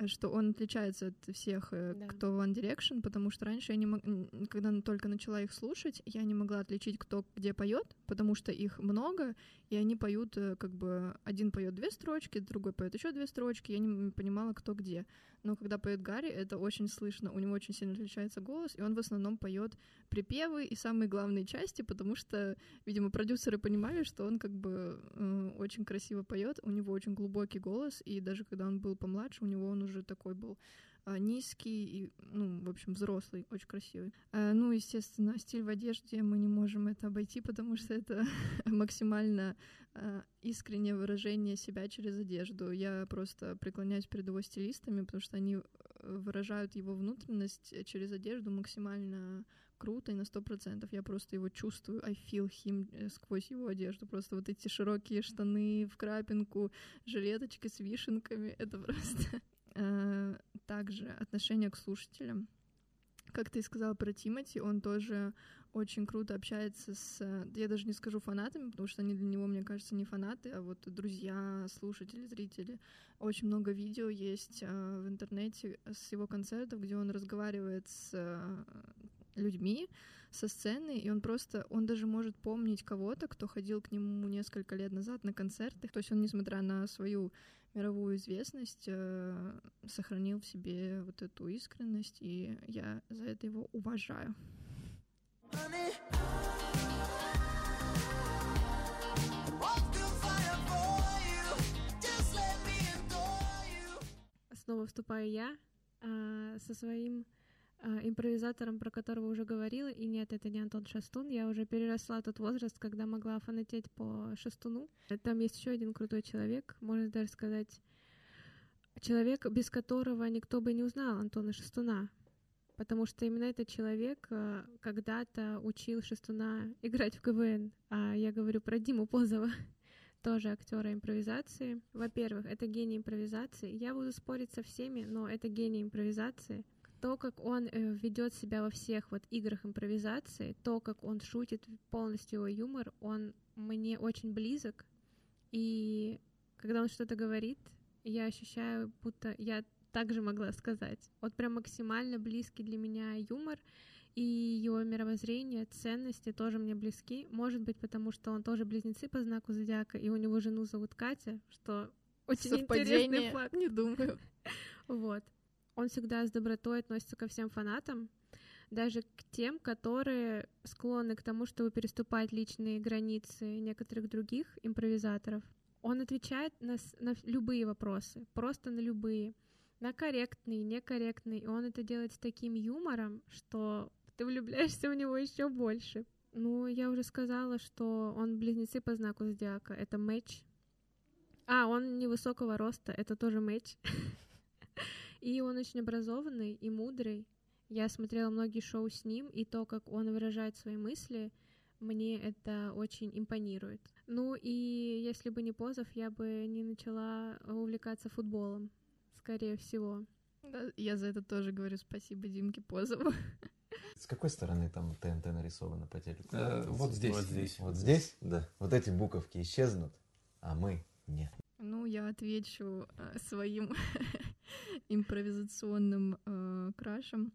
что он отличается от всех, э, Да. кто в One Direction, потому что раньше я не мог... когда только начала их слушать, я не могла отличить, кто где поет, потому что их много, и они поют э, как бы один поет две строчки, другой поет еще две строчки, я не понимала, кто где. Но когда поет Гарри, это очень слышно, у него очень сильно отличается голос, и он в основном поет припевы и самые главные части, потому что, видимо, продюсеры понимали, что он как бы э, очень красиво поет, у него очень глубокий голос, и даже когда он был помладше, у него он уже такой был а, низкий и, ну, в общем, взрослый, очень красивый. А, ну, естественно, стиль в одежде мы не можем это обойти, потому что это максимально а, искреннее выражение себя через одежду. Я просто преклоняюсь перед его стилистами, потому что они э, выражают его внутренность через одежду максимально круто и на сто процентов. Я просто его чувствую, I feel him э, сквозь его одежду. Просто вот эти широкие штаны в крапинку, жилеточки с вишенками, это просто... Э, Также отношение к слушателям. Как ты сказала про Тимати, он тоже очень круто общается с, э, я даже не скажу фанатами, потому что они для него, мне кажется, не фанаты, а вот друзья, слушатели, зрители. Очень много видео есть э, в интернете с его концертов, где он разговаривает с людьми со сцены, и он просто, он даже может помнить кого-то, кто ходил к нему несколько лет назад на концерты. То есть он, несмотря на свою мировую известность, э, сохранил в себе вот эту искренность, и я за это его уважаю. Снова вступаю я а, со своим импровизатором, про которого уже говорила. И нет, это не Антон Шастун. Я уже переросла тот возраст, когда могла фанатеть по Шастуну. Там есть еще один крутой человек, можно даже сказать, человек, без которого никто бы не узнал Антона Шастуна. Потому что именно этот человек а, когда-то учил Шестуна играть в КВН. А я говорю про Диму Позова, тоже актера импровизации. Во-первых, это гений импровизации. Я буду спорить со всеми, но это гений импровизации. То, как он э, ведет себя во всех вот играх импровизации, то, как он шутит, полностью его юмор, он мне очень близок. И когда он что-то говорит, я ощущаю, будто я также могла сказать. Вот прям максимально близкий для меня юмор, и его мировоззрение, ценности тоже мне близки. Может быть, потому что он тоже близнецы по знаку зодиака, и у него жену зовут Катя, что очень интересный Совпадение? факт. Не думаю. Вот. Он всегда с добротой относится ко всем фанатам, даже к тем, которые склонны к тому, чтобы переступать личные границы некоторых других импровизаторов. Он отвечает на, на любые вопросы, просто на любые, на корректные, некорректные, и он это делает с таким юмором, что ты влюбляешься в него еще больше. Ну, я уже сказала, что он близнецы по знаку зодиака. Это матч. А, он невысокого роста. Это тоже матч. И он очень образованный и мудрый. Я смотрела многие шоу с ним, и то, как он выражает свои мысли, мне это очень импонирует. Ну и если бы не Позов, я бы не начала увлекаться футболом, скорее всего. Да, я за это тоже говорю спасибо Димке Позову. С какой стороны там ТНТ нарисовано по телеку? Э, вот здесь. Вот здесь. Вот здесь? Да. Вот эти буковки исчезнут, а мы нет. Ну, я отвечу э, своим импровизационным э, крашем.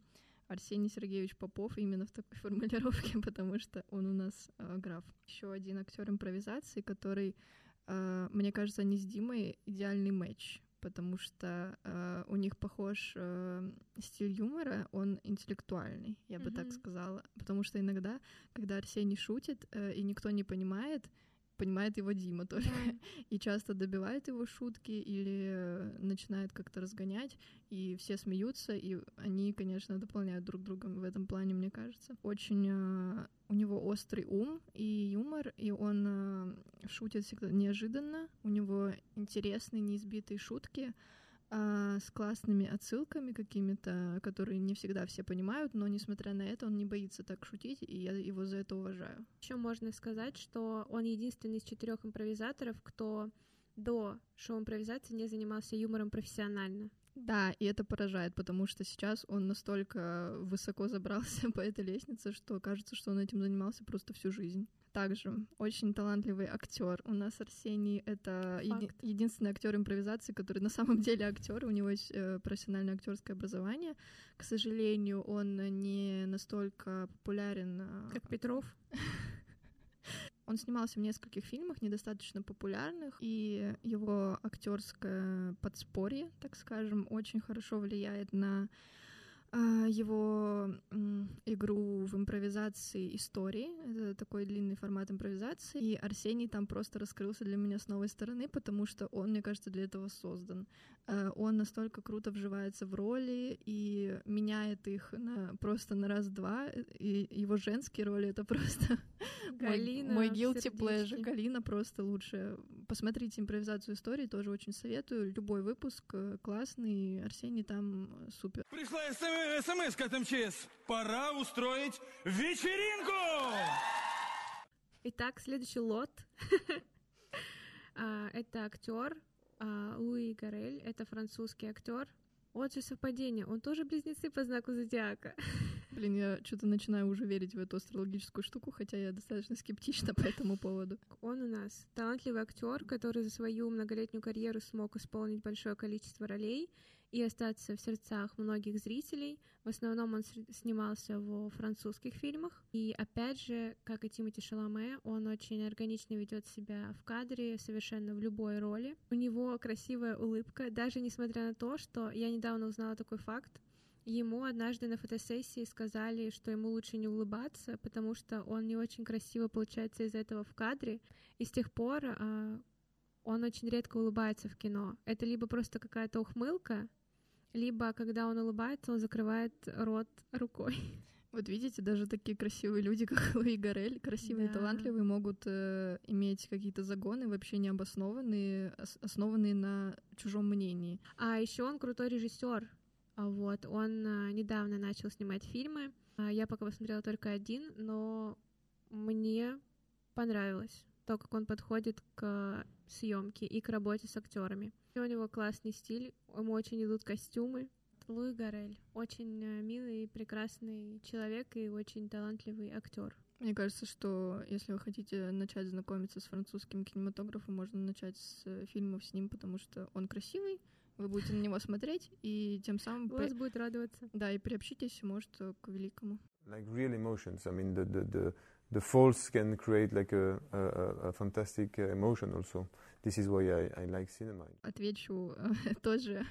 Арсений Сергеевич Попов именно в такой формулировке, потому что он у нас э, граф. Еще один актер импровизации, который, э, мне кажется, они с Димой идеальный матч потому что э, у них похож э, стиль юмора, он интеллектуальный, я бы mm-hmm. так сказала. Потому что иногда, когда Арсений шутит, э, и никто не понимает, понимает его Дима только. И часто добивает его шутки или э, начинает как-то разгонять, и все смеются, и они, конечно, дополняют друг друга в этом плане, мне кажется. Очень э, у него острый ум и юмор, и он э, шутит всегда неожиданно, у него интересные, неизбитые шутки, а, с классными отсылками какими-то, которые не всегда все понимают, но несмотря на это он не боится так шутить, и я его за это уважаю. Еще можно сказать, что он единственный из четырех импровизаторов, кто до шоу импровизации не занимался юмором профессионально. Да, и это поражает, потому что сейчас он настолько высоко забрался по этой лестнице, что кажется, что он этим занимался просто всю жизнь также очень талантливый актер. У нас Арсений это еди- единственный актер импровизации, который на самом деле актер. У него есть э, профессиональное актерское образование. К сожалению, он не настолько популярен, э, как Петров. Он снимался в нескольких фильмах, недостаточно популярных, и его актерское подспорье, так скажем, очень хорошо влияет на а, его игру в импровизации истории. Это такой длинный формат импровизации. И Арсений там просто раскрылся для меня с новой стороны, потому что он, мне кажется, для этого создан. А, он настолько круто вживается в роли и меняет их на, просто на раз-два. И его женские роли — это просто Галина мой, мой guilty pleasure. Галина просто лучше. Посмотрите импровизацию истории, тоже очень советую. Любой выпуск э, классный, Арсений там супер. Пришла смс от МЧС. Пора устроить вечеринку! Итак, следующий лот. А, это актер а, Луи Гарель. Это французский актер. Вот же совпадение. Он тоже близнецы по знаку зодиака. Блин, я что-то начинаю уже верить в эту астрологическую штуку, хотя я достаточно скептична по этому поводу. Он у нас талантливый актер, который за свою многолетнюю карьеру смог исполнить большое количество ролей и остаться в сердцах многих зрителей. В основном он снимался в французских фильмах. И опять же, как и Тимоти Шаломе, он очень органично ведет себя в кадре, совершенно в любой роли. У него красивая улыбка, даже несмотря на то, что я недавно узнала такой факт, Ему однажды на фотосессии сказали, что ему лучше не улыбаться, потому что он не очень красиво получается из этого в кадре. И с тех пор а, он очень редко улыбается в кино. Это либо просто какая-то ухмылка, либо когда он улыбается, он закрывает рот рукой. Вот видите, даже такие красивые люди, как Луи Гарель, красивые да. и талантливые, могут э, иметь какие-то загоны вообще необоснованные, основанные на чужом мнении. А еще он крутой режиссер. А вот, он а, недавно начал снимать фильмы. А, я пока посмотрела только один, но мне понравилось то, как он подходит к съемке и к работе с актерами. У него классный стиль, ему очень идут костюмы. Луи Гарель. Очень э, милый и прекрасный человек и очень талантливый актер. Мне кажется, что если вы хотите начать знакомиться с французским кинематографом, можно начать с э, фильмов с ним, потому что он красивый, вы будете на него смотреть, и тем самым... Вас при... будет радоваться. Да, и приобщитесь, может, к великому. Like real emotions. I mean, the, the, the, the false can create like a, a, a fantastic emotion also. This is why I, I like cinema. Отвечу э, тоже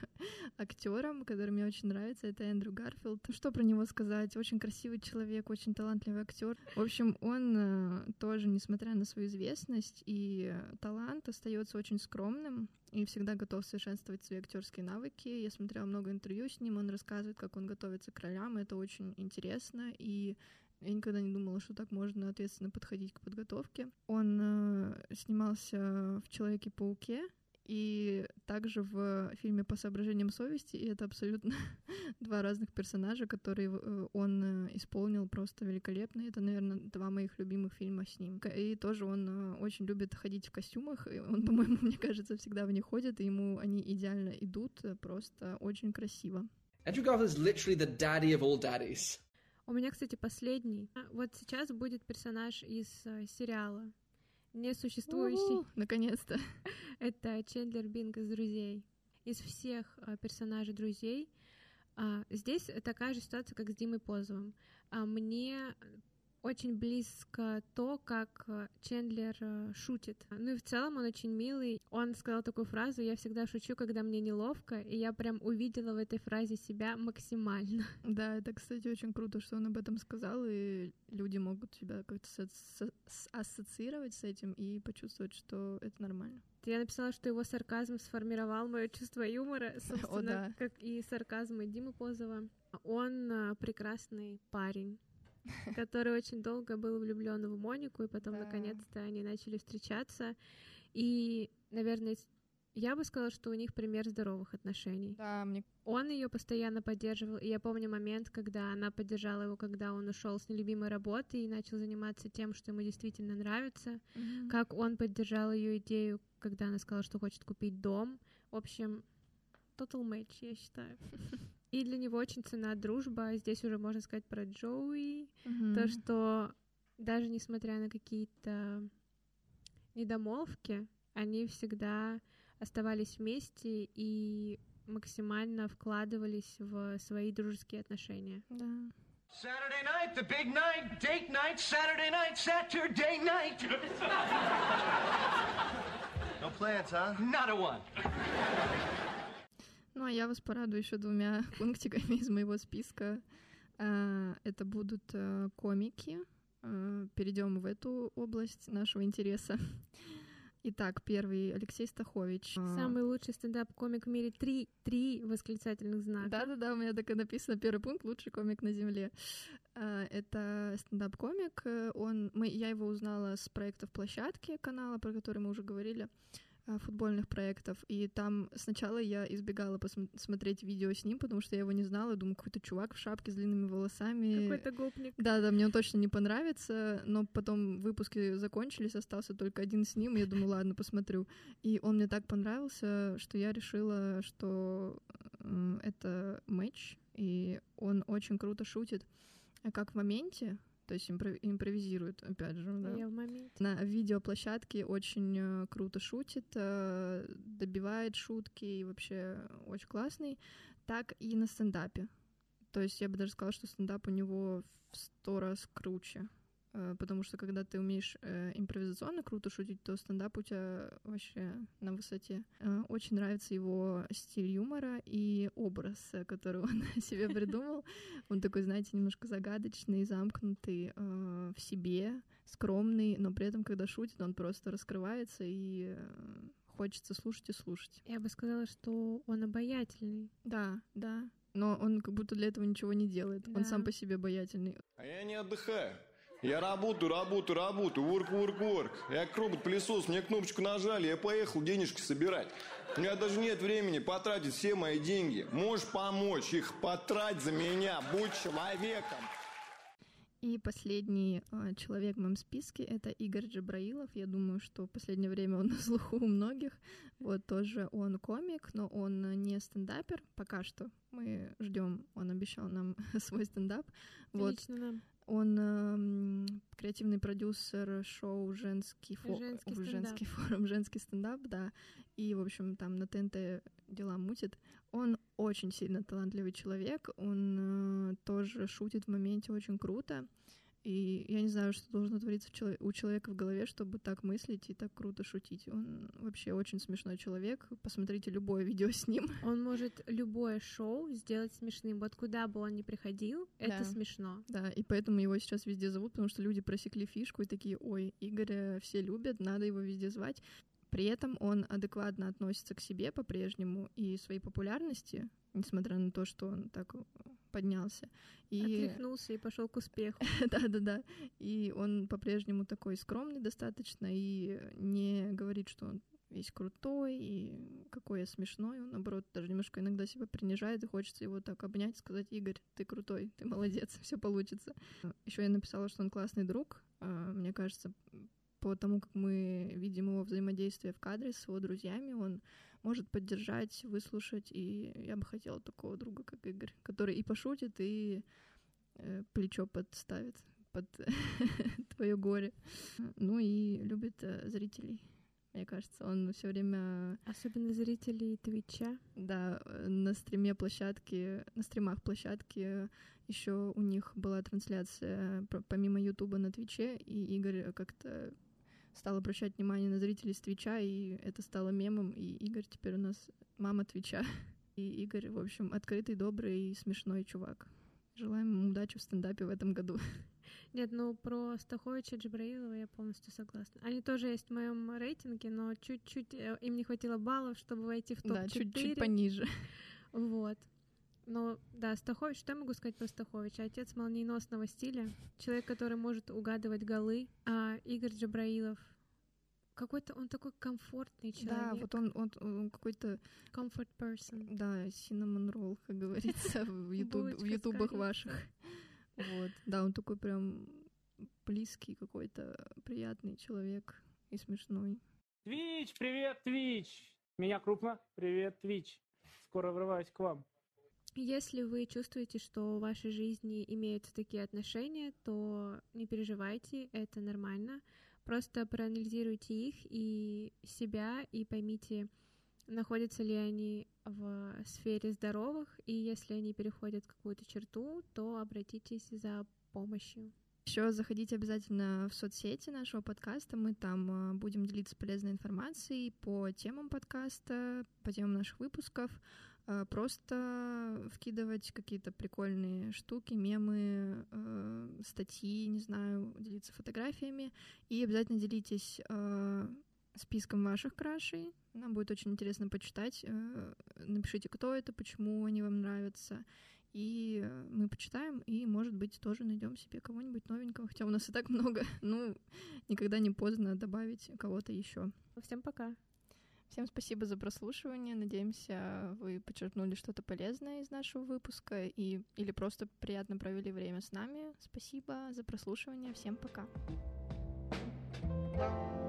актером, который мне очень нравится, это Эндрю Гарфилд. Что про него сказать? Очень красивый человек, очень талантливый актер. В общем, он э, тоже, несмотря на свою известность и талант, остается очень скромным и всегда готов совершенствовать свои актерские навыки. Я смотрела много интервью с ним, он рассказывает, как он готовится к ролям, это очень интересно, и Я никогда не думала, что так можно ответственно подходить к подготовке. Он э, снимался в Человеке-пауке, и также в фильме «По соображениям совести», и это абсолютно два разных персонажа, которые э, он э, исполнил просто великолепно. Это, наверное, два моих любимых фильма с ним. И тоже он э, очень любит ходить в костюмах, и он, по-моему, мне кажется, всегда в них ходит, и ему они идеально идут, просто очень красиво. Andrew Garfield is literally the daddy of all daddies. У меня, кстати, последний. А, Вот сейчас будет персонаж из э, сериала несуществующий. Наконец-то. Это Чендлер Бинг из «Друзей». Из всех а, персонажей «Друзей» а, здесь такая же ситуация, как с Димой Позовым. А, мне очень близко то, как а, Чендлер а, шутит. Ну и в целом он очень милый. Он сказал такую фразу «Я всегда шучу, когда мне неловко», и я прям увидела в этой фразе себя максимально. Да, это, кстати, очень круто, что он об этом сказал, и люди могут себя как-то ассоциировать с этим и почувствовать, что это нормально. Я написала, что его сарказм сформировал мое чувство юмора, собственно, да. как и сарказм и Димы Позова. Он а, прекрасный парень, который очень долго был влюблен в Монику, и потом Да. наконец-то они начали встречаться. И, наверное, я бы сказала, что у них пример здоровых отношений. Да, мне Он ее постоянно поддерживал, и я помню момент, когда она поддержала его, когда он ушел с нелюбимой работы и начал заниматься тем, что ему действительно нравится как он поддержал ее идею, когда она сказала, что хочет купить дом. В общем, total match, я считаю. И для него очень цена дружба. Здесь уже можно сказать про Джоуи. То, что даже несмотря на какие-то недомолвки, они всегда оставались вместе и максимально вкладывались в свои дружеские отношения. Да. Saturday night, the big night, date night, Saturday night, Saturday night. No plans, huh? Not a one. Ну, а я вас порадую еще двумя пунктиками из моего списка. А, Это будут э, комики. Э, Перейдем в эту область нашего интереса. Итак, первый Алексей Стахович. А, Самый лучший стендап-комик в мире. Три, три восклицательных знака. Да-да-да, у меня так и написано первый пункт лучший комик на земле. А, Это стендап-комик. Он, мы, я его узнала с проектов площадки канала, про который мы уже говорили а, футбольных проектов, и там сначала я избегала посм- смотреть видео с ним, потому что я его не знала, думаю, какой-то чувак в шапке с длинными волосами. Какой-то гопник. Да, да, мне он точно не понравится, но потом выпуски закончились, остался только один с ним, и я думаю, ладно, посмотрю. И он мне так понравился, что я решила, что м, это матч, и он очень круто шутит, а как в моменте, то есть импро- импровизирует, опять же, да. Я в моменте. На видеоплощадке очень э, круто шутит, э, добивает шутки и вообще очень классный, так и на стендапе. То есть я бы даже сказала, что стендап у него в сто раз круче. Э, Потому что когда ты умеешь э, импровизационно круто шутить, то стендап у тебя вообще на высоте. Э, Очень нравится его стиль юмора и образ, который он себе придумал. Он такой, знаете, немножко загадочный, замкнутый в себе, скромный, но при этом, когда шутит, он просто раскрывается и хочется слушать и слушать. Я бы сказала, что он обаятельный. Да, да. Но он как будто для этого ничего не делает. Он Да. сам по себе обаятельный. А я не отдыхаю. Я работаю, работаю, работаю, ворк, ворк, ворк. Я как робот-пылесос, мне кнопочку нажали, я поехал денежки собирать. У меня даже нет времени потратить все мои деньги. Можешь помочь их потрать за меня, будь человеком. И последний э, человек в моем списке — это Игорь Джабраилов. Я думаю, что в последнее время он на слуху у многих. Вот тоже он комик, но он не стендапер пока что. Мы ждем, он обещал нам свой стендап. Вот. Лично нам. Он эм, креативный продюсер шоу «Женский, фо- Женский стендап. женский форум», «Женский стендап», да. И, в общем, там на ТНТ дела мутит. Он очень сильно талантливый человек, он э, тоже шутит в моменте очень круто. И я не знаю, что должно твориться у человека в голове, чтобы так мыслить и так круто шутить. Он вообще очень смешной человек. Посмотрите любое видео с ним. Он может любое шоу сделать смешным. Вот куда бы он ни приходил, это Да. смешно. Да, и поэтому его сейчас везде зовут, потому что люди просекли фишку и такие, ой, Игоря все любят, надо его везде звать. При этом он адекватно относится к себе по-прежнему и своей популярности, несмотря на то, что он так поднялся. И... Отряхнулся и пошел к успеху. Да-да-да. И он по-прежнему такой скромный достаточно и не говорит, что он весь крутой и какой я смешной. Он, наоборот, даже немножко иногда себя принижает, и хочется его так обнять сказать, Игорь, ты крутой, ты молодец, все получится. Еще я написала, что он классный друг. А, мне кажется, по тому, как мы видим его взаимодействие в кадре с его друзьями, он может поддержать, выслушать, и я бы хотела такого друга, как Игорь, который и пошутит, и э, плечо подставит под твое горе. Ну и любит э, зрителей. Мне кажется, он все время... Особенно зрителей Твича. Да, на стриме площадки, на стримах площадки еще у них была трансляция помимо Ютуба на Твиче, и Игорь как-то стал обращать внимание на зрителей с Твича, и это стало мемом, и Игорь теперь у нас мама Твича. И Игорь, в общем, открытый, добрый и смешной чувак. Желаем ему удачи в стендапе в этом году. Нет, ну про Стаховича Джабраилова я полностью согласна. Они тоже есть в моем рейтинге, но чуть-чуть э, им не хватило баллов, чтобы войти в топ-4. Да, чуть-чуть пониже. Вот. Но да, Стахович, что я могу сказать про Стаховича? Отец молниеносного стиля, человек, который может угадывать голы, а Игорь Джабраилов какой-то он такой комфортный человек. Да, вот он, он, он какой-то comfort person. Да, cinnamon roll, как говорится в ютуб, в ютубах ваших. Вот, да, он такой прям близкий какой-то, приятный человек и смешной. Твич, привет, Твич! Меня крупно, привет, Твич. Скоро врываюсь к вам. Если вы чувствуете, что в вашей жизни имеются такие отношения, то не переживайте, это нормально. Просто проанализируйте их и себя, и поймите, находятся ли они в сфере здоровых, и если они переходят какую-то черту, то обратитесь за помощью. Еще заходите обязательно в соцсети нашего подкаста. Мы там а, будем делиться полезной информацией по темам подкаста, по темам наших выпусков. А, просто вкидывать какие-то прикольные штуки, мемы, э, статьи, не знаю, делиться фотографиями. И обязательно делитесь э, списком ваших крашей. Нам будет очень интересно почитать. Э, напишите, кто это, почему они вам нравятся. И мы почитаем, и, может быть, тоже найдем себе кого-нибудь новенького. Хотя у нас и так много. Ну, никогда не поздно добавить кого-то еще. Всем пока. Всем спасибо за прослушивание. Надеемся, вы подчеркнули что-то полезное из нашего выпуска и, или просто приятно провели время с нами. Спасибо за прослушивание. Всем пока. thank you